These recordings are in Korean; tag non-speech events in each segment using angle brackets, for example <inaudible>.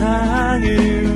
세상을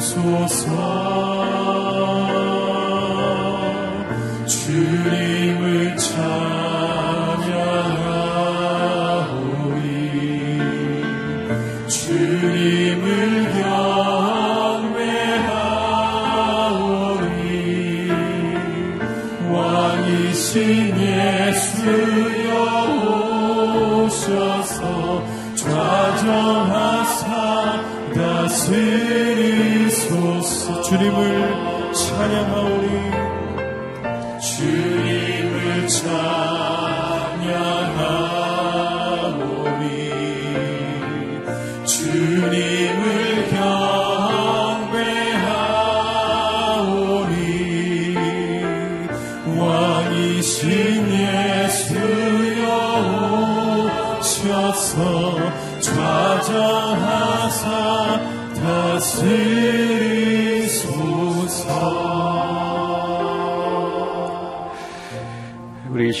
sua suo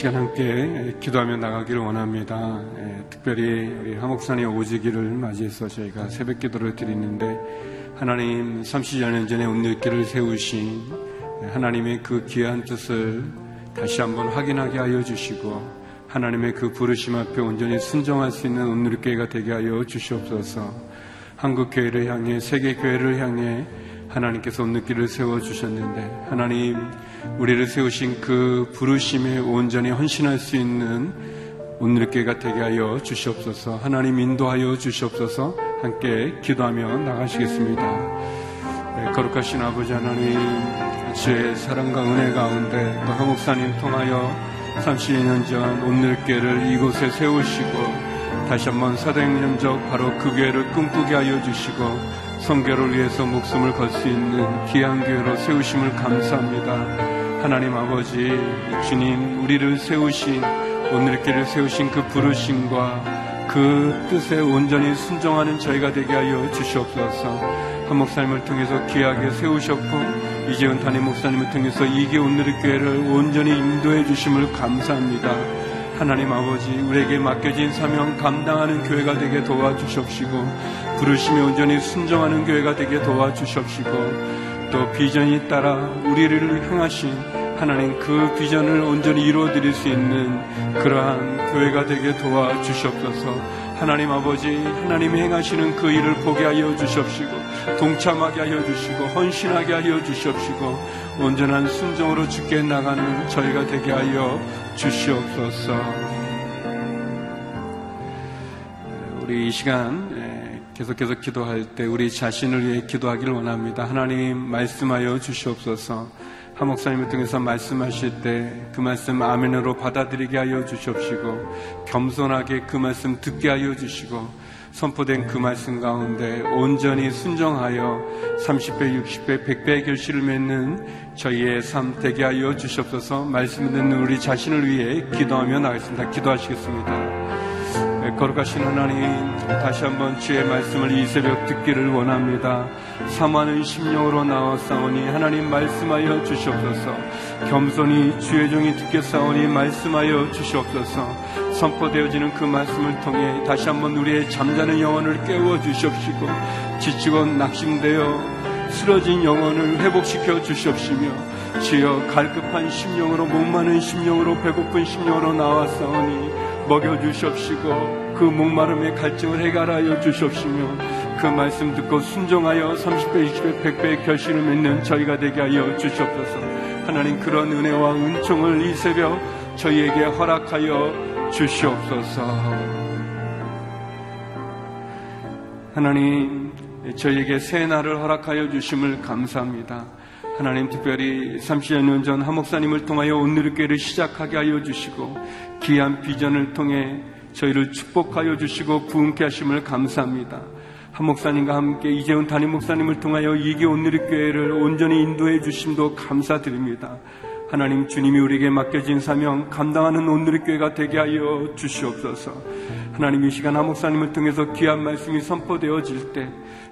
시간 함께 기도하며 나가기를 원합니다. 예, 특별히 우리 한옥산의 오지기를 맞이해서 저희가 새벽 기도를 드리는데 하나님 30여 전에 온누길을 세우신 하나님의 그 귀한 뜻을 다시 한번 확인하게 하여 주시고 하나님의 그 부르심 앞에 온전히 순종할 수 있는 온누리교회가 되게 하여 주시옵소서. 한국 교회를 향해 세계 교회를 향해 하나님께서 온누리를 세워 주셨는데 하나님 우리를 세우신 그 부르심에 온전히 헌신할 수 있는 온누리교회가 되게 하여 주시옵소서. 하나님 인도하여 주시옵소서. 함께 기도하며 나가시겠습니다. 네, 거룩하신 아버지 하나님 주의 사랑과 은혜 가운데 또 한목사님 통하여 32년 전 온늘교를 이곳에 세우시고 다시 한번 사도행전적 바로 그 교회를 꿈꾸게 하여 주시고 성교를 위해서 목숨을 걸 수 있는 귀한 교회로 세우심을 감사합니다. 하나님 아버지 주님 우리를 세우신 오늘길을 세우신 그 부르심과 그 뜻에 온전히 순종하는 저희가 되게 하여 주시옵소서. 한 목사님을 통해서 귀하게 세우셨고 이재훈 담임 목사님을 통해서 이게 오늘의 교회를 온전히 인도해 주심을 감사합니다. 하나님 아버지 우리에게 맡겨진 사명 감당하는 교회가 되게 도와주십시고 부르심에 온전히 순종하는 교회가 되게 도와주십시고 또 비전이 따라 우리를 향하신 하나님 그 비전을 온전히 이루어드릴 수 있는 그러한 교회가 되게 도와주시옵소서. 하나님 아버지 하나님이 행하시는 그 일을 보게 하여 주십시고 동참하게 하여 주시고 헌신하게 하여 주시옵시고 온전한 순종으로 죽게 나가는 저희가 되게 하여 주시옵소서. 우리 이 시간 예, 계속해서 기도할 때 우리 자신을 위해 기도하기를 원합니다. 하나님 말씀하여 주시옵소서. 한 목사님을 통해서 말씀하실 때 그 말씀 아멘으로 받아들이게 하여 주시옵시고 겸손하게 그 말씀 듣게 하여 주시고 선포된 그 말씀 가운데 온전히 순정하여 30배, 60배, 100배의 결실을 맺는 저희의 삶 되게 하여 주시옵소서 말씀 듣는 우리 자신을 위해 기도하며 나가겠습니다. 기도하시겠습니다. 네, 거룩하신 하나님 다시 한번 주의 말씀을 이 새벽 듣기를 원합니다. 사모하는 심령으로 나와싸우니 하나님 말씀하여 주시옵소서 겸손히 주의 종이 듣겠사오니 말씀하여 주시옵소서 선포되어지는 그 말씀을 통해 다시 한번 우리의 잠자는 영혼을 깨워 주시옵시고 지치고 낙심되어 쓰러진 영혼을 회복시켜 주시옵시며 주여 갈급한 심령으로 목마른 심령으로 배고픈 심령으로 나와싸우니 먹여 주시옵시고 그 목마름의 갈증을 해결하여 주시옵시며 그 말씀 듣고 순종하여 30배, 20배, 100배의 결실을 맺는 저희가 되게 하여 주시옵소서. 하나님 그런 은혜와 은총을 이 새벽 저희에게 허락하여 주시옵소서. 하나님 저희에게 새 날을 허락하여 주심을 감사합니다. 하나님 특별히 30여 년전 하목사님을 통하여 온누리교회를 시작하게 하여 주시고 귀한 비전을 통해 저희를 축복하여 주시고 부흥케 하심을 감사합니다. 한 목사님과 함께 이재훈 담임 목사님을 통하여 이기 온누리교회를 온전히 인도해 주심도 감사드립니다. 하나님 주님이 우리에게 맡겨진 사명 감당하는 온누리교회가 되게 하여 주시옵소서. 하나님 이 시간 한 목사님을 통해서 귀한 말씀이 선포되어질 때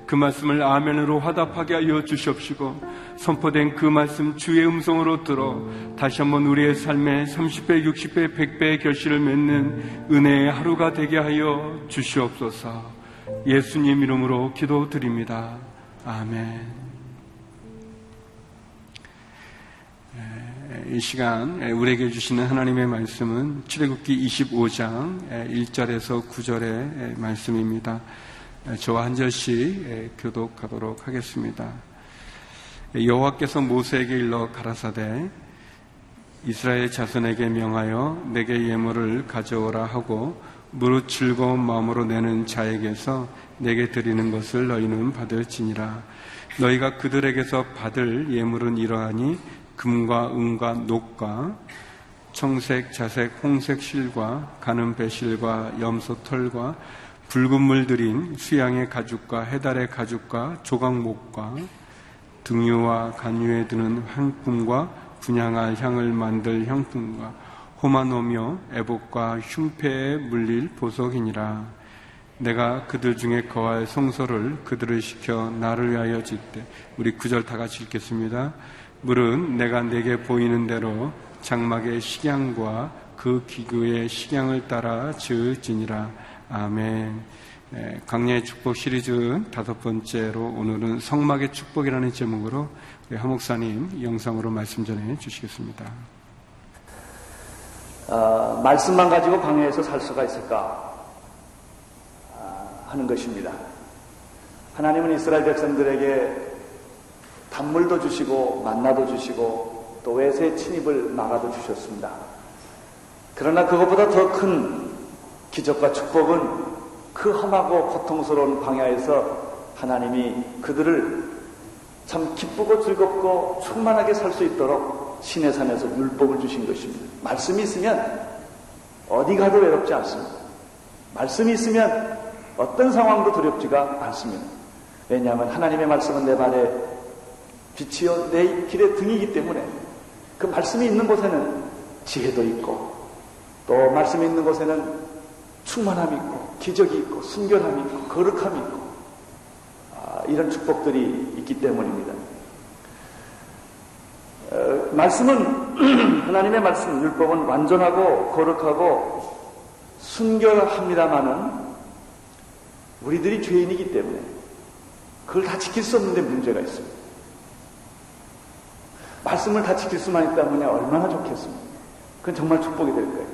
그 말씀을 아멘으로 화답하게 하여 주시옵시고 선포된 그 말씀 주의 음성으로 들어 다시 한번 우리의 삶에 30배, 60배, 100배의 결실을 맺는 은혜의 하루가 되게 하여 주시옵소서 예수님 이름으로 기도드립니다. 아멘. 이 시간 우리에게 주시는 하나님의 말씀은 출애굽기 25장 1절에서 9절의 말씀입니다. 저와 한 절씩 교독하도록 하겠습니다. 여호와께서 모세에게 일러 가라사대 이스라엘 자손에게 명하여 내게 예물을 가져오라 하고 무릇 즐거운 마음으로 내는 자에게서 내게 드리는 것을 너희는 받을지니라 너희가 그들에게서 받을 예물은 이러하니 금과 은과 녹과 청색, 자색, 홍색 실과 가는 배실과 염소 털과 붉은 물 들인 수양의 가죽과 해달의 가죽과 조각목과 등유와 간유에 드는 향품과 분양할 향을 만들 향품과 호마노며 애복과 흉패에 물릴 보석이니라. 내가 그들 중에 거할 성소를 그들을 시켜 나를 위하여 짓되 우리 구절 다 같이 읽겠습니다. 물은 내가 내게 보이는 대로 장막의 식양과 그 기구의 식양을 따라 지을지니라. 아멘. 네, 강례의 축복 시리즈 다섯 번째로 오늘은 성막의 축복이라는 제목으로 하목사님 영상으로 말씀 전해 주시겠습니다. 어, 말씀만 가지고 광야에서 살 수가 있을까 아, 하는 것입니다. 하나님은 이스라엘 백성들에게 단물도 주시고 만나도 주시고 또 외세 침입을 막아도 주셨습니다. 그러나 그것보다 더 큰 기적과 축복은 그 험하고 고통스러운 광야에서 하나님이 그들을 참 기쁘고 즐겁고 충만하게 살 수 있도록 신의 산에서 율법을 주신 것입니다. 말씀이 있으면 어디 가도 외롭지 않습니다. 말씀이 있으면 어떤 상황도 두렵지가 않습니다. 왜냐하면 하나님의 말씀은 내 발에 빛이요 내 길의 등이기 때문에 그 말씀이 있는 곳에는 지혜도 있고 또 말씀이 있는 곳에는 충만함이 있고 기적이 있고 순결함이 있고 거룩함이 있고 아, 이런 축복들이 있기 때문입니다. 어, 말씀은 <clears throat> 하나님의 말씀 율법은 완전하고 거룩하고 순결합니다마는 우리들이 죄인이기 때문에 그걸 다 지킬 수 없는데 문제가 있습니다. 말씀을 다 지킬 수만 있다면 얼마나 좋겠습니까? 그건 정말 축복이 될 거예요.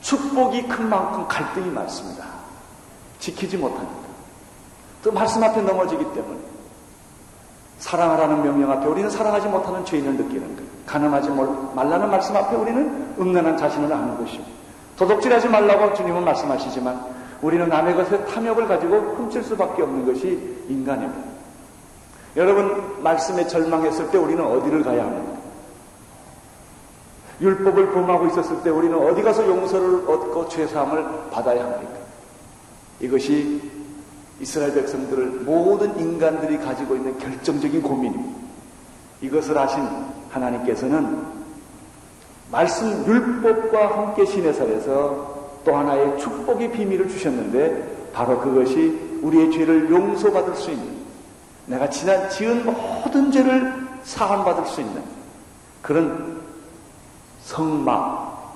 축복이 큰 만큼 갈등이 많습니다. 지키지 못하니까. 또 말씀 앞에 넘어지기 때문에. 사랑하라는 명령 앞에 우리는 사랑하지 못하는 죄인을 느끼는 거예요. 가늠하지 말라는 말씀 앞에 우리는 음란한 자신을 아는 것입니다. 도둑질하지 말라고 주님은 말씀하시지만 우리는 남의 것에 탐욕을 가지고 훔칠 수밖에 없는 것이 인간입니다. 여러분 말씀에 절망했을 때 우리는 어디를 가야 합니까? 율법을 범하고 있었을 때 우리는 어디 가서 용서를 얻고 죄사함을 받아야 합니까? 이것이 이스라엘 백성들을 모든 인간들이 가지고 있는 결정적인 고민입니다. 이것을 아신 하나님께서는 말씀 율법과 함께 시내살에서 또 하나의 축복의 비밀을 주셨는데 바로 그것이 우리의 죄를 용서받을 수 있는 내가 지난 지은 모든 죄를 사함받을 수 있는 그런 성막,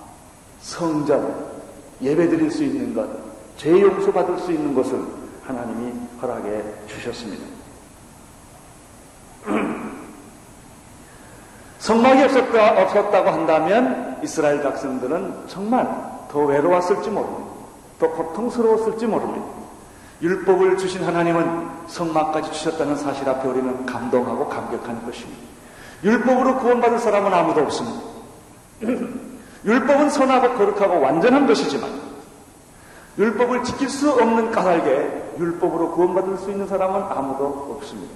성전, 예배 드릴 수 있는 것, 죄 용서 받을 수 있는 것을 하나님이 허락해 주셨습니다. <clears throat> 성막이 없었다, 없었다고 한다면 이스라엘 백성들은 정말 더 외로웠을지 모릅니다. 더 고통스러웠을지 모릅니다. 율법을 주신 하나님은 성막까지 주셨다는 사실 앞에 우리는 감동하고 감격하는 것입니다. 율법으로 구원받을 사람은 아무도 없습니다. <clears throat> 율법은 선하고 거룩하고 완전한 것이지만 율법을 지킬 수 없는 까닭에 율법으로 구원받을 수 있는 사람은 아무도 없습니다.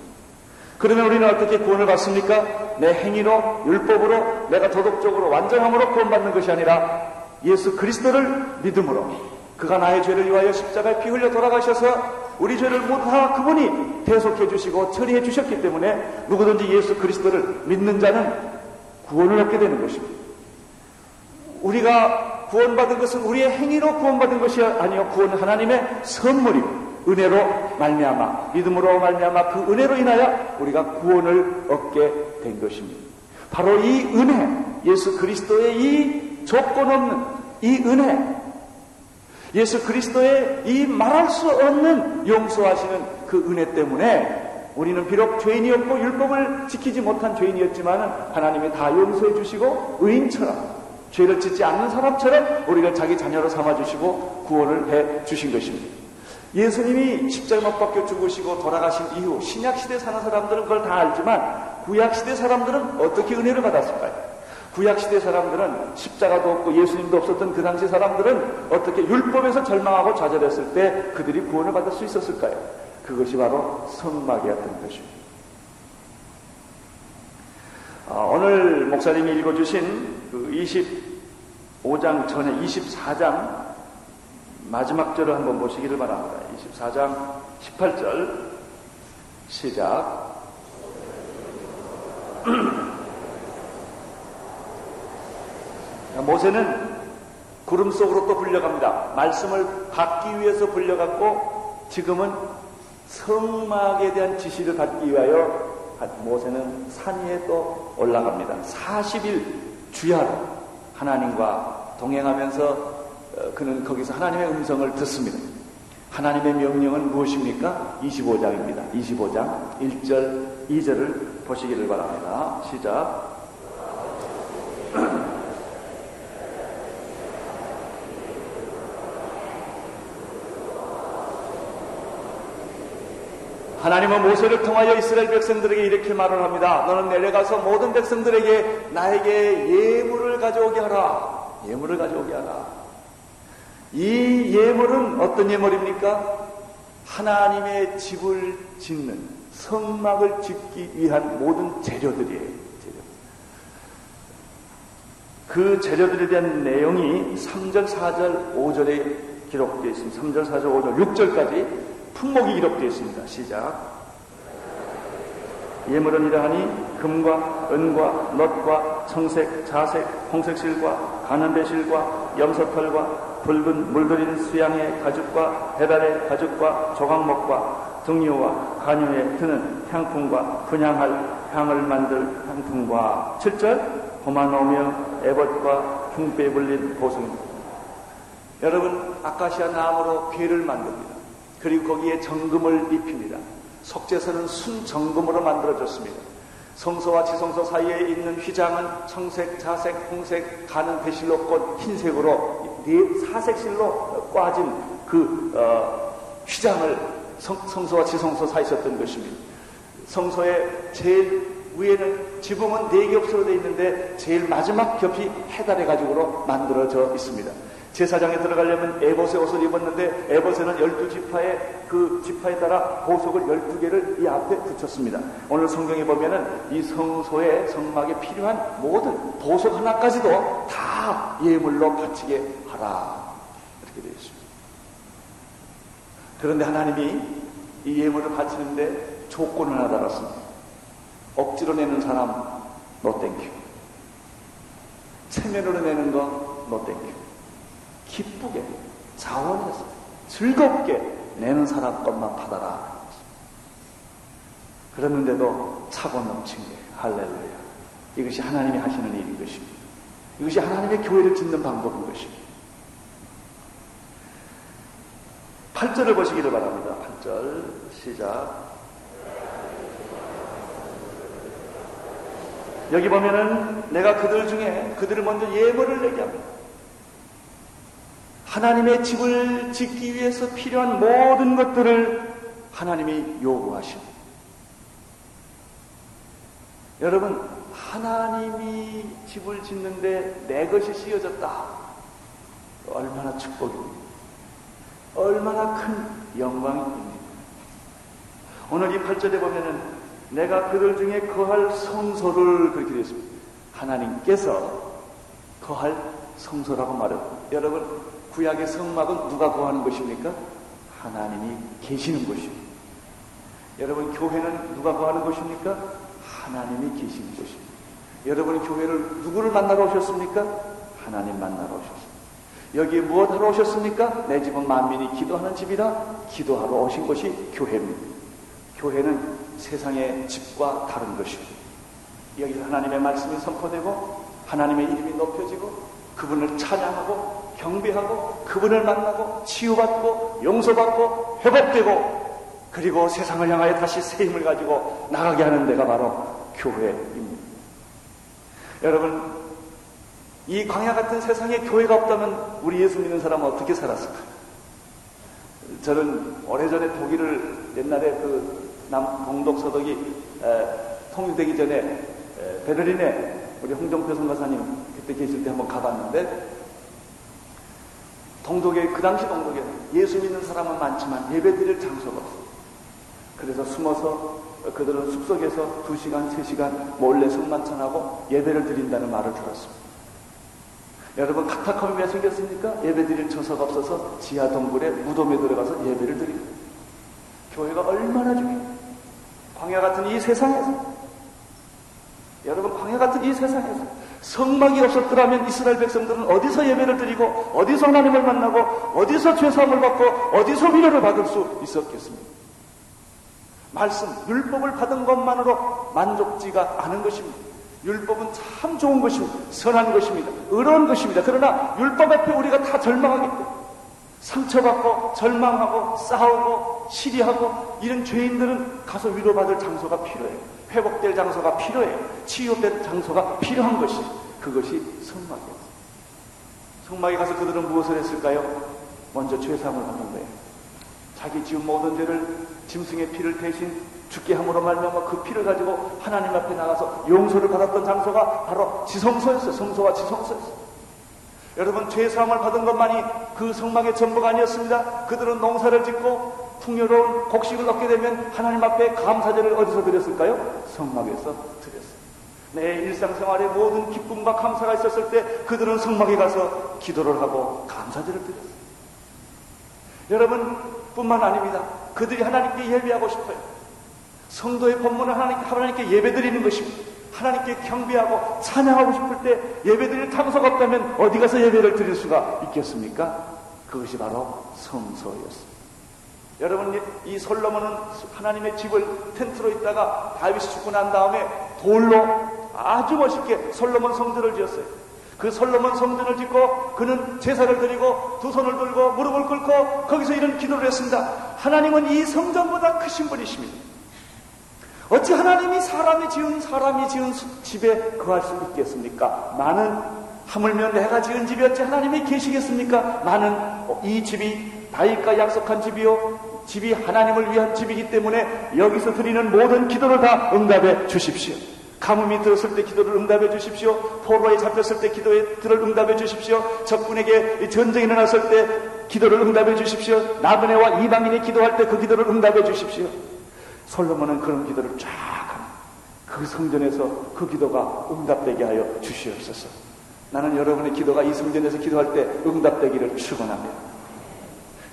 그러면 우리는 어떻게 구원을 받습니까? 내 행위로, 율법으로, 내가 도덕적으로, 완전함으로 구원받는 것이 아니라 예수 그리스도를 믿음으로 그가 나의 죄를 위하여 십자가에 피 흘려 돌아가셔서 우리 죄를 다 그분이 대속해 주시고 처리해 주셨기 때문에 누구든지 예수 그리스도를 믿는 자는 구원을 얻게 되는 것입니다. 우리가 구원받은 것은 우리의 행위로 구원받은 것이 아니요 구원은 하나님의 선물이고 은혜로 말미암아 믿음으로 말미암아 그 은혜로 인하여 우리가 구원을 얻게 된 것입니다. 바로 이 은혜 예수 그리스도의 이 조건 없는 이 은혜 예수 그리스도의 이 말할 수 없는 용서하시는 그 은혜 때문에 우리는 비록 죄인이었고 율법을 지키지 못한 죄인이었지만 하나님이 다 용서해 주시고 의인처럼 죄를 짓지 않는 사람처럼 우리를 자기 자녀로 삼아 주시고 구원을 해 주신 것입니다. 예수님이 십자가 못 박혀 죽으시고 돌아가신 이후 신약 시대 사는 사람들은 그걸 다 알지만 구약 시대 사람들은 어떻게 은혜를 받았을까요? 구약시대 사람들은 십자가도 없고 예수님도 없었던 그 당시 사람들은 어떻게 율법에서 절망하고 좌절했을 때 그들이 구원을 받을 수 있었을까요? 그것이 바로 성막이었던 것입니다. 아, 오늘 목사님이 읽어주신 그 25장 전에 24장 마지막 절을 한번 보시기를 바랍니다. 24장 18절 시작. <clears throat> 모세는 구름 속으로 또 불려갑니다. 말씀을 받기 위해서 불려갔고 지금은 성막에 대한 지시를 받기 위하여 모세는 산 위에 또 올라갑니다. 40일 주야로 하나님과 동행하면서 어, 그는 거기서 하나님의 음성을 듣습니다. 하나님의 명령은 무엇입니까? 25장입니다. 25장 1절, 2절을 보시기를 바랍니다. 시작. <clears throat> 하나님은 모세를 통하여 이스라엘 백성들에게 이렇게 말을 합니다. 너는 내려가서 모든 백성들에게 나에게 예물을 가져오게 하라. 예물을 가져오게 하라. 이 예물은 어떤 예물입니까? 하나님의 집을 짓는 성막을 짓기 위한 모든 재료들이에요. 재료. 그 재료들에 대한 내용이 3절, 4절, 5절에 기록되어 있습니다. 3절, 4절, 5절, 6절까지 품목이 기록되어 있습니다. 시작. 예물은 이러하니 금과 은과 넛과 청색, 자색, 홍색실과 가는배실과 염소털과 붉은 물들인 수양의 가죽과 배달의 가죽과 조각목과 등유와 간유에 드는 향품과 분향할 향을 만들 향품과 7절 고마노며 에봇과 흉배에 불린 보승입니다. 여러분 아카시아 나무로 괴를 만듭니다. 그리고 거기에 정금을 입힙니다. 속죄서는 순정금으로 만들어졌습니다. 성소와 지성소 사이에 있는 휘장은 청색, 자색, 홍색, 가는 배실로 꽂 흰색으로 네 사색실로 꽈진 그 어, 휘장을 성, 성소와 지성소 사이에 있었던 것입니다. 성소의 제일 위에는 지붕은 네 겹으로 되어 있는데 제일 마지막 겹이 해달의 가죽으로 만들어져 있습니다. 제사장에 들어가려면 에봇의 옷을 입었는데 에봇에는 12지파의 그 지파에 따라 보석을 12개를 이 앞에 붙였습니다. 오늘 성경에 보면은 이 성소의 성막에 필요한 모든 보석 하나까지도 다 예물로 바치게 하라. 이렇게 되어 있습니다. 그런데 하나님이 이 예물을 바치는데 조건을 하나 달았습니다. 억지로 내는 사람, No thank you. 체면으로 내는 거, no thank you. 기쁘게, 자원해서, 즐겁게 내는 사람 것만 받아라. 그랬는데도 차고 넘친 게 할렐루야. 이것이 하나님이 하시는 일인 것입니다. 이것이 하나님의 교회를 짓는 방법인 것입니다. 8절을 보시기를 바랍니다. 8절 시작. 여기 보면은 내가 그들 중에 그들을 먼저 예물을 내게 합니다. 하나님의 집을 짓기 위해서 필요한 모든 것들을 하나님이 요구하십니다. 여러분, 하나님이 집을 짓는데 내 것이 씌어졌다. 얼마나 축복입니다. 얼마나 큰 영광입니다. 오늘 이 8절에 보면은 내가 그들 중에 거할 성소를 그렇게 되어 있습니다. 하나님께서 거할 성소라고 말합니다. 여러분, 구약의 성막은 누가 거하는 것입니까? 하나님이 계시는 것입니다. 여러분, 교회는 누가 거하는 것입니까? 하나님이 계시는 것입니다. 여러분, 교회를 누구를 만나러 오셨습니까? 하나님 만나러 오셨습니다. 여기에 무엇 하러 오셨습니까? 내 집은 만민이 기도하는 집이라 기도하러 오신 것이 교회입니다. 교회는 세상의 집과 다른 것입니다. 여기 하나님의 말씀이 선포되고 하나님의 이름이 높여지고 그분을 찬양하고 경배하고 그분을 만나고 치유받고 용서받고 회복되고 그리고 세상을 향하여 다시 새 힘을 가지고 나가게 하는 데가 바로 교회입니다. 여러분 이 광야 같은 세상에 교회가 없다면 우리 예수 믿는 사람은 어떻게 살았을까? 저는 오래전에 독일을 옛날에 그 남, 동독 서독이 에, 통일되기 전에 에, 베를린에 우리 홍정표 선가사님 그때 계실 때 한번 가봤는데 동독에 그 당시 동독에 예수 믿는 사람은 많지만 예배 드릴 장소가 없어요. 그래서 숨어서 그들은 숲속에서 2시간, 3시간 몰래 성만찬하고 예배를 드린다는 말을 들었습니다. 여러분 카타콤이 왜 생겼습니까? 예배 드릴 처소가 없어서 지하 동굴에 무덤에 들어가서 예배를 드립니다. 교회가 얼마나 중요해요. 광야 같은 이 세상에서 여러분 광야 같은 이 세상에서 성막이 없었더라면 이스라엘 백성들은 어디서 예배를 드리고 어디서 하나님을 만나고 어디서 죄사함을 받고 어디서 위로를 받을 수 있었겠습니까? 말씀, 율법을 받은 것만으로 만족지가 않은 것입니다. 율법은 참 좋은 것입니다. 선한 것입니다. 의로운 것입니다. 그러나 율법 앞에 우리가 다 때문에 상처받고 절망하고 싸우고 시리하고 이런 죄인들은 가서 위로받을 장소가 필요해요. 회복될 장소가 필요해요. 치유될 장소가 필요한 것이 그것이 성막이에요. 성막에 가서 그들은 무엇을 했을까요? 먼저 죄사함을 받는 거예요. 자기 지은 모든 죄를 짐승의 피를 대신 죽게 함으로 말미암아 그 피를 가지고 하나님 앞에 나가서 용서를 받았던 장소가 바로 지성소였어요. 성소와 지성소였어요. 여러분 죄 사함을 받은 것만이 그 성막의 전부가 아니었습니다. 그들은 농사를 짓고 풍요로운 곡식을 얻게 되면 하나님 앞에 감사제를 어디서 드렸을까요? 성막에서 드렸어요. 내 일상생활에 모든 기쁨과 감사가 있었을 때 그들은 성막에 가서 기도를 하고 감사제를 드렸어요. 여러분 뿐만 아닙니다. 그들이 하나님께 예배하고 싶어요. 성도의 법문을 하나님께, 하나님께 예배 드리는 것입니다. 하나님께 경배하고 찬양하고 싶을 때 예배 드릴 장소가 없다면 어디 가서 예배를 드릴 수가 있겠습니까? 그것이 바로 성소였습니다. 여러분, 이 솔로몬은 하나님의 집을 텐트로 있다가 다윗이 죽고 난 다음에 돌로 아주 멋있게 솔로몬 성전을 지었어요. 그 솔로몬 성전을 짓고 그는 제사를 드리고 두 손을 들고 무릎을 꿇고 거기서 이런 기도를 했습니다. 하나님은 이 성전보다 크신 분이십니다. 어찌 하나님이 사람이 지은 사람이 지은 집에 거할 수 있겠습니까? 나는 하물며 내가 지은 집이 어찌 하나님이 계시겠습니까? 나는 이 집이 다윗과 약속한 집이요 집이 하나님을 위한 집이기 때문에 여기서 드리는 모든 기도를 다 응답해 주십시오. 가뭄이 들었을 때 기도를 응답해 주십시오. 포로에 잡혔을 때 기도에 들을 응답해 주십시오. 적군에게 전쟁이 일어났을 때 기도를 응답해 주십시오. 나그네와 이방인이 기도할 때 그 기도를 응답해 주십시오. 솔로몬은 그런 기도를 쫙 합니다. 그 성전에서 그 기도가 응답되게 하여 주시옵소서. 나는 여러분의 기도가 이 성전에서 기도할 때 응답되기를 축원합니다.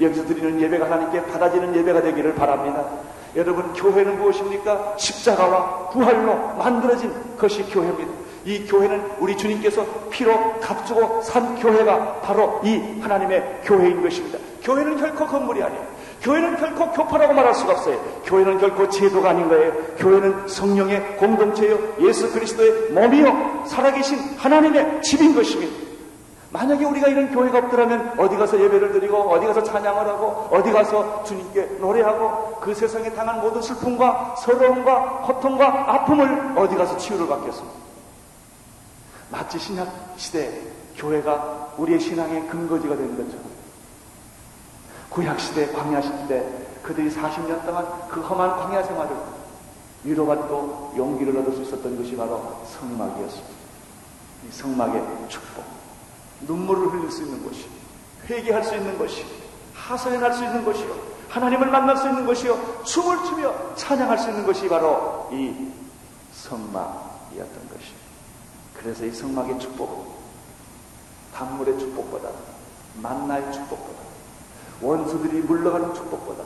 여기서 드리는 예배가 하나님께 받아지는 예배가 되기를 바랍니다. 여러분 교회는 무엇입니까? 십자가와 부활로 만들어진 것이 교회입니다. 이 교회는 우리 주님께서 피로 값주고 산 교회가 바로 이 하나님의 교회인 것입니다. 교회는 결코 건물이 아니에요. 교회는 결코 교파라고 말할 수가 없어요. 교회는 결코 제도가 아닌 거예요. 교회는 성령의 공동체요. 예수 그리스도의 몸이요. 살아계신 하나님의 집인 것입니다. 만약에 우리가 이런 교회가 없더라면 어디 가서 예배를 드리고 어디 가서 찬양을 하고 어디 가서 주님께 노래하고 그 세상에 당한 모든 슬픔과 서러움과 고통과 아픔을 어디 가서 치유를 받겠습니까? 마치 신약 시대 교회가 우리의 신앙의 근거지가 된 것처럼 구약 시대, 광야 시대 그들이 40년 동안 그 험한 광야 생활을 위로받고 용기를 얻을 수 있었던 것이 바로 성막이었습니다. 이 성막의 축복. 눈물을 흘릴 수 있는 것이, 회개할 수 있는 것이, 하소연할 수 있는 것이요, 하나님을 만날 수 있는 것이요, 춤을 추며 찬양할 수 있는 것이 바로 이 성막이었던 것이. 그래서 이 성막의 축복은 단물의 축복보다, 만나의 축복보다, 원수들이 물러가는 축복보다,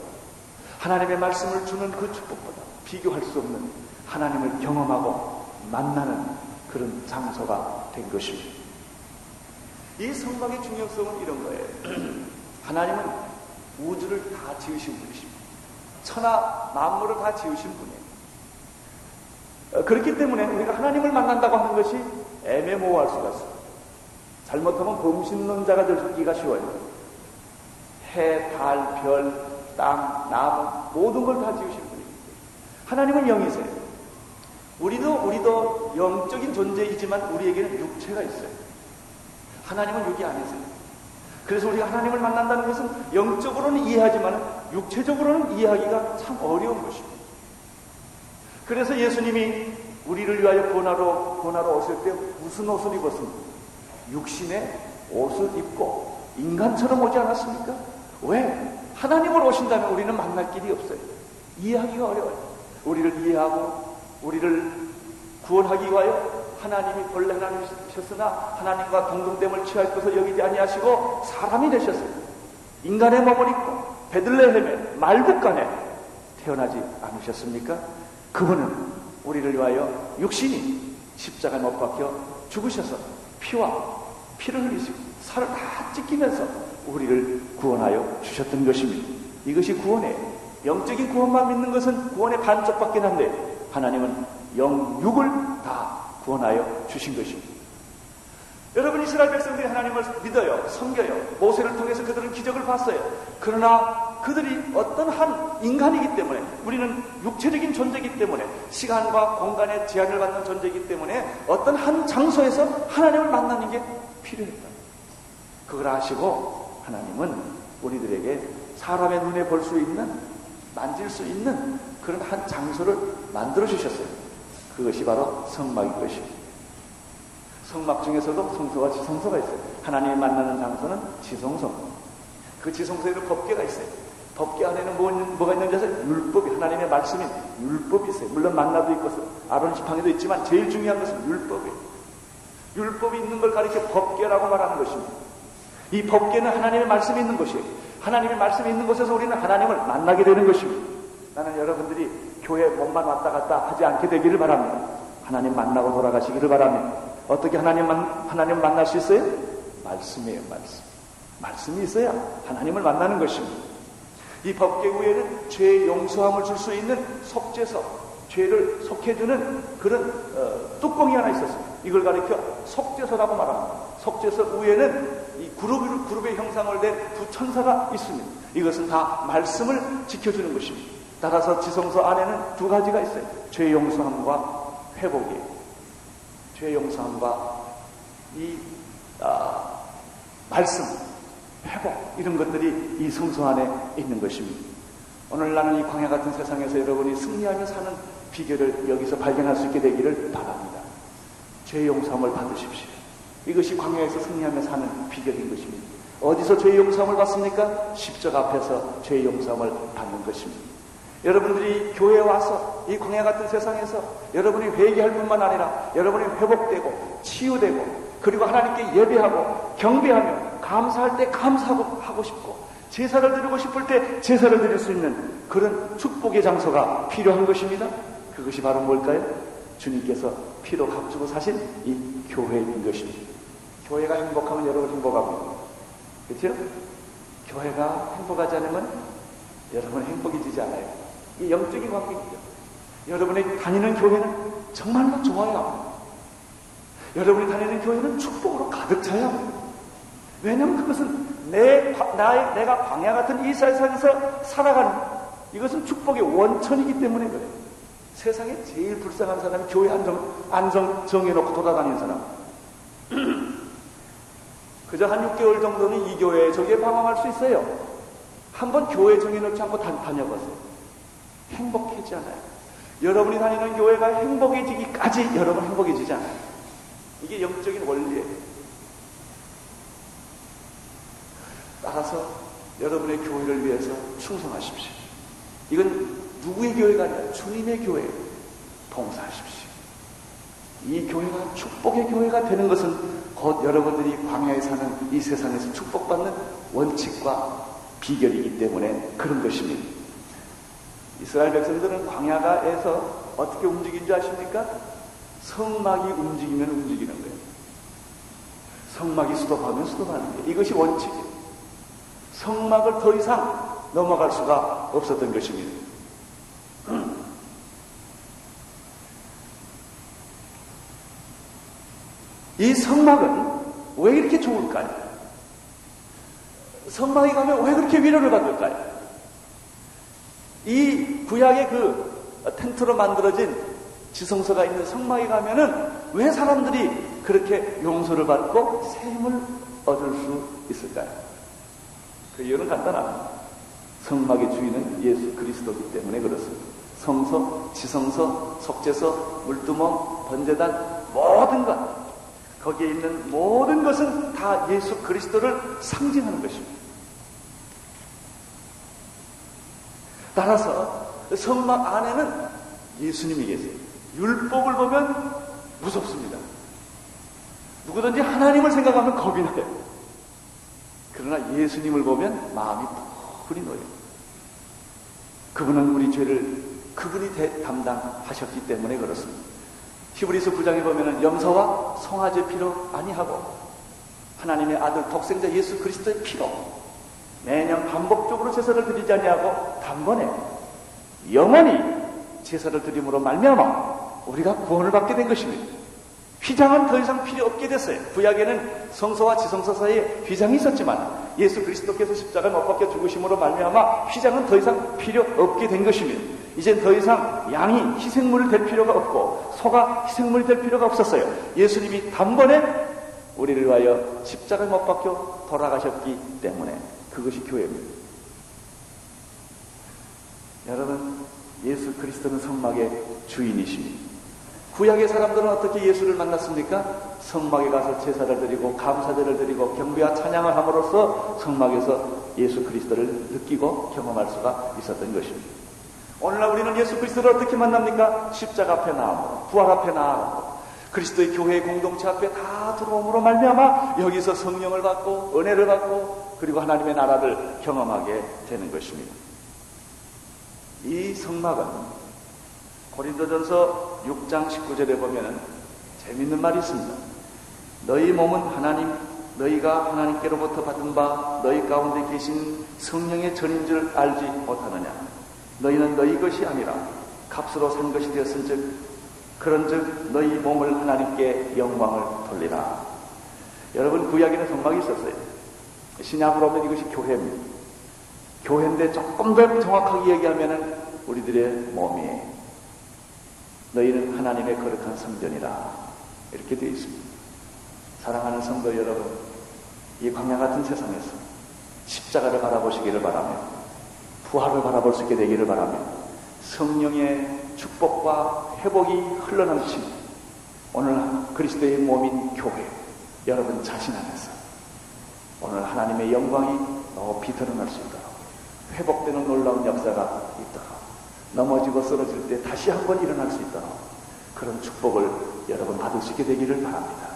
하나님의 말씀을 주는 그 축복보다 비교할 수 없는 하나님을 경험하고 만나는 그런 장소가 된 것입니다. 이 성막의 중요성은 이런 거예요. <clears throat> 하나님은 우주를 다 지으신 분이십니다. 천하 만물을 다 지으신 분이에요. 어, 그렇기 때문에 우리가 하나님을 만난다고 하는 것이 애매모호할 수가 있어요. 잘못하면 범신론자가 되기가 쉬워요. 해, 달, 별, 땅, 나무 모든 걸 다 지으신 분이에요. 하나님은 영이세요. 우리도 우리도 영적인 존재이지만 우리에게는 육체가 있어요. 하나님은 여기 아니세요. 그래서 우리가 하나님을 만난다는 것은 영적으로는 이해하지만 육체적으로는 이해하기가 참 어려운 것입니다. 그래서 예수님이 우리를 위하여 고나로 고나로 오실 때 무슨 옷을 입었습니까? 육신의 옷을 입고 인간처럼 오지 않았습니까? 왜? 하나님을 오신다면 우리는 만날 길이 없어요. 이해하기가 어려워요. 우리를 이해하고 우리를 구원하기 위하여 하나님이 본래 하나님이셨으나 하나님과 동등됨을 취할 것을 여기지 아니하시고 사람이 되셨어요. 인간의 몸을 입고 베들레헴의 말국간에 태어나지 않으셨습니까? 그분은 우리를 위하여 육신이 십자가 못 박혀 죽으셔서 피와 피를 흘리시고 살을 다 찢기면서 우리를 구원하여 주셨던 것입니다. 이것이 구원이에요. 영적인 구원만 믿는 것은 구원의 반쪽밖에 한데 하나님은 영 육을 다 구원하여 주신 것입니다. 여러분 이스라엘 백성들이 하나님을 믿어요. 섬겨요. 모세를 통해서 그들은 기적을 봤어요. 그러나 그들이 어떤 한 인간이기 때문에 우리는 육체적인 존재이기 때문에 시간과 공간의 제한을 받는 존재이기 때문에 어떤 한 장소에서 하나님을 만나는 게 필요했다. 그걸 아시고 하나님은 우리들에게 사람의 눈에 볼 수 있는 만질 수 있는 그런 한 장소를 만들어 주셨어요. 그것이 바로 성막인 것입니다. 성막 중에서도 성소와 지성소가 있어요. 하나님이 만나는 장소는 지성소. 그 지성소에는 법계가 있어요. 법계 안에는 뭐, 뭐가 있는지 아세요? 율법이, 하나님의 말씀인 율법이 있어요. 물론 만나도 있고, 아론 지팡이도 있지만 제일 중요한 것은 율법이에요. 율법이 있는 걸 가리켜 법계라고 말하는 것입니다. 이 법계는 하나님의 말씀이 있는 것이에요. 하나님의 말씀이 있는 곳에서 우리는 하나님을 만나게 되는 것입니다. 나는 여러분들이 교회 몸만 왔다 갔다 하지 않게 되기를 바랍니다. 하나님 만나고 돌아가시기를 바랍니다. 어떻게 하나님 만, 하나님 만날 수 있어요? 말씀이에요, 말씀. 말씀이 있어야 하나님을 만나는 것입니다. 이 법계 후에는 죄의 용서함을 줄 수 있는 속죄서, 죄를 속해주는 그런 어, 뚜껑이 하나 있었어요. 이걸 가리켜 속죄서라고 말합니다. 속죄서 위에는 이 그룹, 그룹의 형상을 낸 두 천사가 있습니다. 이것은 다 말씀을 지켜주는 것입니다. 따라서 지성소 안에는 두 가지가 있어요. 죄 용서함과 회복이에요. 죄 용서함과 이 아, 말씀, 회복 이런 것들이 이 성소 안에 있는 것입니다. 오늘 나는 이 광야 같은 세상에서 여러분이 승리하며 사는 비결을 여기서 발견할 수 있게 되기를 바랍니다. 죄 용서함을 받으십시오. 이것이 광야에서 승리하며 사는 비결인 것입니다. 어디서 죄 용서함을 받습니까? 십자가 앞에서 죄 용서함을 받는 것입니다. 여러분들이 교회에 와서 이 광야 같은 세상에서 여러분이 회개할 뿐만 아니라 여러분이 회복되고 치유되고 그리고 하나님께 예배하고 경배하며 감사할 때 감사하고 하고 싶고 제사를 드리고 싶을 때 제사를 드릴 수 있는 그런 축복의 장소가 필요한 것입니다. 그것이 바로 뭘까요? 주님께서 피로 값주고 사신 이 교회인 것입니다. 교회가 행복하면 여러분 행복합니다. 그렇죠? 교회가 행복하지 않으면 여러분 행복해지지 않아요. 이 영적인 관계입니다. 여러분이 다니는 교회는 정말로 좋아야 합니다. 여러분이 다니는 교회는 축복으로 가득 차야 합니다. 왜냐하면 그것은 내, 나의, 내가 광야 같은 이 세상에서 살아가는 이것은 축복의 원천이기 때문에 그래요. 세상에 제일 불쌍한 사람이 교회 안정, 안정 정해놓고 돌아다니는 사람. <clears throat> 그저 한 6개월 정도는 이 교회에 저기에 방황할 수 있어요. 한번 교회 정해놓지 않고 다, 다녀보세요. 행복해지 않아요. 여러분이 다니는 교회가 행복해지기까지 여러분 행복해지지 않아요. 이게 영적인 원리예요. 따라서 여러분의 교회를 위해서 충성하십시오. 이건 누구의 교회가 아니라 주님의 교회 봉사하십시오. 이 교회가 축복의 교회가 되는 것은 곧 여러분들이 광야에 사는 이 세상에서 축복받는 원칙과 비결이기 때문에 그런 것입니다. 이스라엘 백성들은 광야가에서 어떻게 움직인 줄 아십니까? 성막이 움직이면 움직이는 거예요. 성막이 수도하면 수도하는 거예요. 이것이 원칙이에요. 성막을 더 이상 넘어갈 수가 없었던 것입니다. <clears throat> 이 성막은 왜 이렇게 좋을까요? 성막에 가면 왜 그렇게 위로를 받을까요? 이 구약의 그 텐트로 만들어진 지성소가 있는 성막에 가면은 왜 사람들이 그렇게 용서를 받고 샘을 얻을 수 있을까요? 그 이유는 간단합니다. 성막의 주인은 예수 그리스도이기 때문에 그렇습니다. 성소, 지성소, 속죄소, 물두멍, 번제단 모든 것 거기에 있는 모든 것은 다 예수 그리스도를 상징하는 것입니다. 따라서 성막 안에는 예수님이 계세요. 율법을 보면 무섭습니다. 누구든지 하나님을 생각하면 겁이 나요. 그러나 예수님을 보면 마음이 푸근히 놓여요. 그분은 우리 죄를 그분이 담당하셨기 때문에 그렇습니다. 히브리서 9장에 보면은 염소와 송아지 피로 아니하고 하나님의 아들 독생자 예수 그리스도의 피로 매년 반복적으로 제사를 아니하고 단번에 영원히 제사를 드림으로 말미암아 우리가 구원을 받게 된 것입니다. 휘장은 더 이상 필요 없게 됐어요. 구약에는 성소와 지성소 사이에 휘장이 있었지만 예수 그리스도께서 십자가 못 박혀 죽으심으로 말미암아 휘장은 더 이상 필요 없게 된 것입니다. 이젠 더 이상 양이 희생물을 될 필요가 없고 소가 희생물이 될 필요가 없었어요. 예수님이 단번에 우리를 위하여 십자가에 못 박혀 돌아가셨기 때문에 그것이 교회입니다. 여러분, 예수 그리스도는 성막의 주인이십니다. 구약의 사람들은 어떻게 예수를 만났습니까? 성막에 가서 제사를 드리고 감사제를 드리고 경배와 찬양을 함으로써 성막에서 예수 그리스도를 느끼고 경험할 수가 있었던 것입니다. 오늘날 우리는 예수 그리스도를 어떻게 만납니까? 십자가 앞에 나아므로 부활 앞에 나아므로 그리스도의 교회의 공동체 앞에 다 들어옴으로 말미암아 여기서 성령을 받고 은혜를 받고 그리고 하나님의 나라를 경험하게 되는 것입니다. 이 성막은 고린도전서 6장 19절에 보면은 재밌는 말이 있습니다. 너희 몸은 하나님, 너희가 하나님께로부터 받은 바 너희 가운데 계신 성령의 전인 줄 알지 못하느냐. 너희는 너희 것이 아니라 값으로 산 것이 되었은즉 그런즉 너희 몸을 하나님께 영광을 돌리라. 여러분 구약에는 성막이 있었어요. 신약으로 보면 이것이 교회입니다. 교회인데 조금 더 정확하게 얘기하면은 우리들의 몸이에요. 너희는 하나님의 거룩한 성전이라 이렇게 되어 있습니다. 사랑하는 성도 여러분, 이 광야 같은 세상에서 십자가를 바라보시기를 바라며 부활을 바라볼 수 있게 되기를 바라며 성령의 축복과 회복이 흘러넘친 오늘 그리스도의 몸인 교회 여러분 자신 안에서 오늘 하나님의 영광이 높이 드러날 수 있도록 회복되는 놀라운 역사가 있도록 넘어지고 쓰러질 때 다시 한번 일어날 수 있도록 그런 축복을 여러분 받을 수 있게 되기를 바랍니다.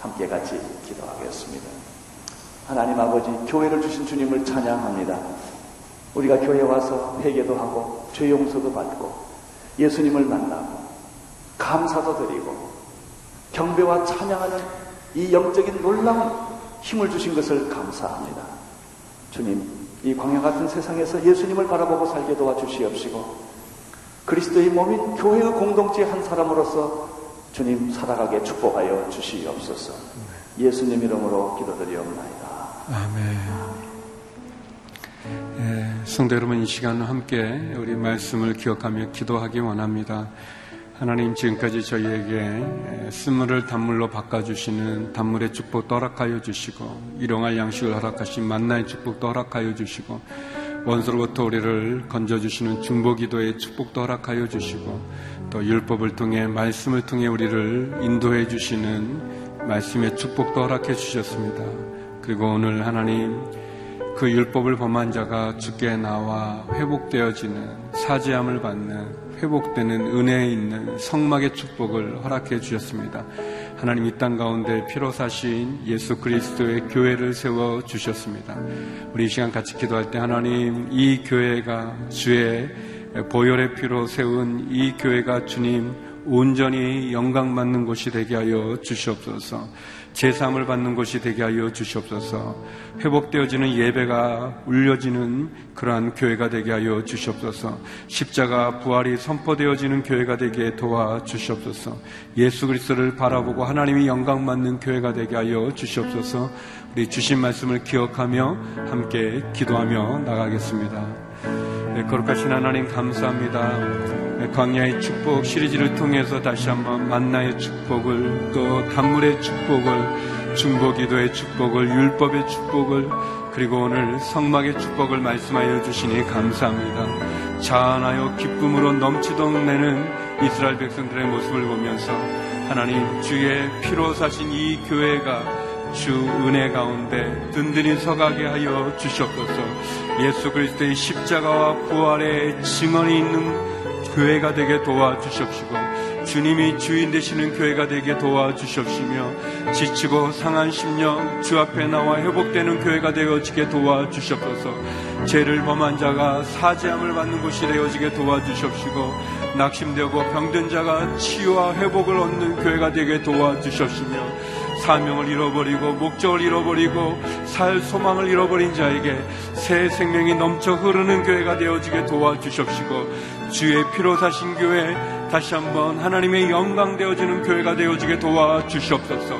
함께 같이 기도하겠습니다. 하나님 아버지 교회를 주신 주님을 찬양합니다. 우리가 교회 와서 회개도 하고 죄 용서도 받고 예수님을 만나고 감사도 드리고 경배와 찬양하는 이 영적인 놀라운 힘을 주신 것을 감사합니다. 주님, 이 광야 같은 세상에서 예수님을 바라보고 살게 도와주시옵시고 그리스도의 몸인 교회의 공동체 한 사람으로서 주님 살아가게 축복하여 주시옵소서. 예수님 이름으로 기도드리옵나이다. 아멘. 예, 성도 여러분 이 시간 함께 우리 말씀을 기억하며 기도하기 원합니다. 하나님 지금까지 저희에게 쓴물을 단물로 바꿔주시는 단물의 축복 떠락하여 주시고 일용할 양식을 허락하신 만나의 축복도 허락하여 주시고 원수로부터 우리를 건져주시는 중보기도의 축복도 허락하여 주시고 또 율법을 통해 말씀을 통해 우리를 인도해 주시는 말씀의 축복도 허락해 주셨습니다. 그리고 오늘 하나님 그 율법을 범한 자가 죽게 나와 회복되어지는 사죄함을 받는 회복되는 은혜에 있는 성막의 축복을 허락해 주셨습니다. 하나님 이 땅 가운데 피로 사신 예수 그리스도의 교회를 세워 주셨습니다. 우리 이 시간 같이 기도할 때 하나님 이 교회가 주의 보혈의 피로 세운 이 교회가 주님 온전히 영광 받는 곳이 되게 하여 주시옵소서. 제삼을 받는 곳이 되게 하여 주시옵소서. 회복되어지는 예배가 울려지는 그러한 교회가 되게 하여 주시옵소서. 십자가 부활이 선포되어지는 교회가 되게 도와 주시옵소서. 예수 그리스도를 바라보고 하나님이 영광 받는 교회가 되게 하여 주시옵소서. 우리 주신 말씀을 기억하며 함께 기도하며 나가겠습니다. 네, 거룩하신 하나님 감사합니다. 광야의 축복 시리즈를 통해서 다시 한번 만나의 축복을 또 단물의 축복을 중보기도의 축복을 율법의 축복을 그리고 오늘 성막의 축복을 말씀하여 주시니 감사합니다. 자안하여 기쁨으로 넘치동내는 이스라엘 백성들의 모습을 보면서 하나님 주의 피로 사신 이 교회가 주 은혜 가운데 든든히 서가게 하여 주시옵소서 예수 그리스도의 십자가와 부활의 증언이 있는 교회가 되게 도와주십시고 주님이 주인 되시는 교회가 되게 도와주십시며 지치고 상한 심령 주 앞에 나와 회복되는 교회가 되어지게 도와주시옵소서 죄를 범한 자가 사죄함을 받는 곳이 되어지게 도와주십시고 낙심되고 병든 자가 치유와 회복을 얻는 교회가 되게 도와주십시며 사명을 잃어버리고 목적을 잃어버리고 살 소망을 잃어버린 자에게 새 생명이 넘쳐 흐르는 교회가 되어지게 도와주십시고 주의 피로 사신 교회 다시 한번 하나님의 영광 되어지는 교회가 되어지게 도와 주시옵소서.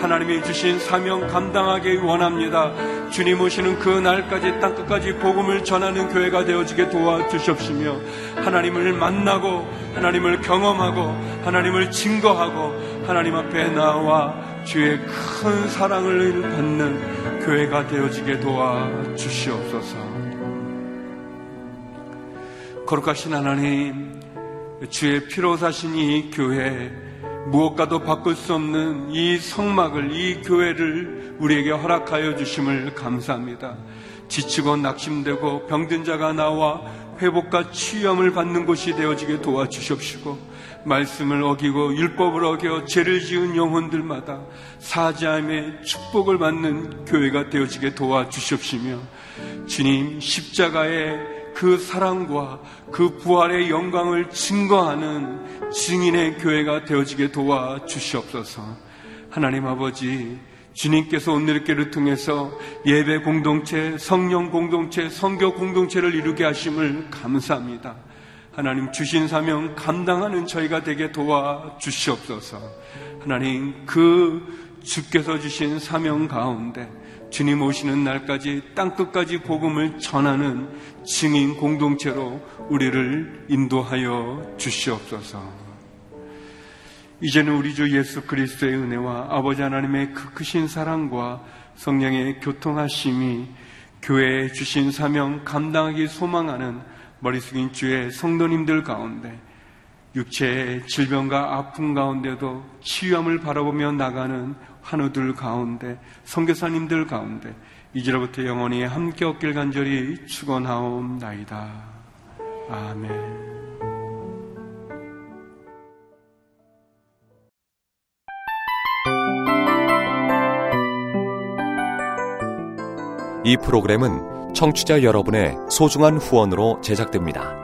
하나님이 주신 사명 감당하기 원합니다. 주님 오시는 그 날까지 땅 끝까지 복음을 전하는 교회가 되어지게 도와주십시며 하나님을 만나고 하나님을 경험하고 하나님을 증거하고 하나님 앞에 나와 주의 큰 사랑을 받는 교회가 되어지게 도와 주시옵소서. 거룩하신 하나님, 주의 피로 사신 이 교회, 무엇과도 바꿀 수 없는 이 성막을, 이 교회를 우리에게 허락하여 주심을 감사합니다. 지치고 낙심되고 병든 자가 나와 회복과 치유함을 받는 곳이 되어지게 도와주십시고, 말씀을 어기고 율법을 어겨 죄를 지은 영혼들마다 사자함의 축복을 받는 교회가 되어지게 도와주십시며, 주님 십자가의 그 사랑과 그 부활의 영광을 증거하는 증인의 교회가 되어지게 도와 주시옵소서. 하나님 아버지, 주님께서 오늘교를 통해서 예배 공동체, 성령 공동체, 성교 공동체를 이루게 하심을 감사합니다. 하나님 주신 사명 감당하는 저희가 되게 도와 주시옵소서. 하나님 그 주께서 주신 사명 가운데 주님 오시는 날까지 땅끝까지 복음을 전하는 증인 공동체로 우리를 인도하여 주시옵소서. 이제는 우리 주 예수 그리스도의 은혜와 아버지 하나님의 그 크신 사랑과 성령의 교통하심이 교회에 주신 사명 감당하기 소망하는 머리 숙인 주의 성도님들 가운데 육체의 질병과 아픔 가운데도 치유함을 바라보며 나가는 환우들 가운데 선교사님들 가운데 이제로부터 영원히 함께 없길 간절히 축원하옵나이다. 아멘. 이 프로그램은 청취자 여러분의 소중한 후원으로 제작됩니다.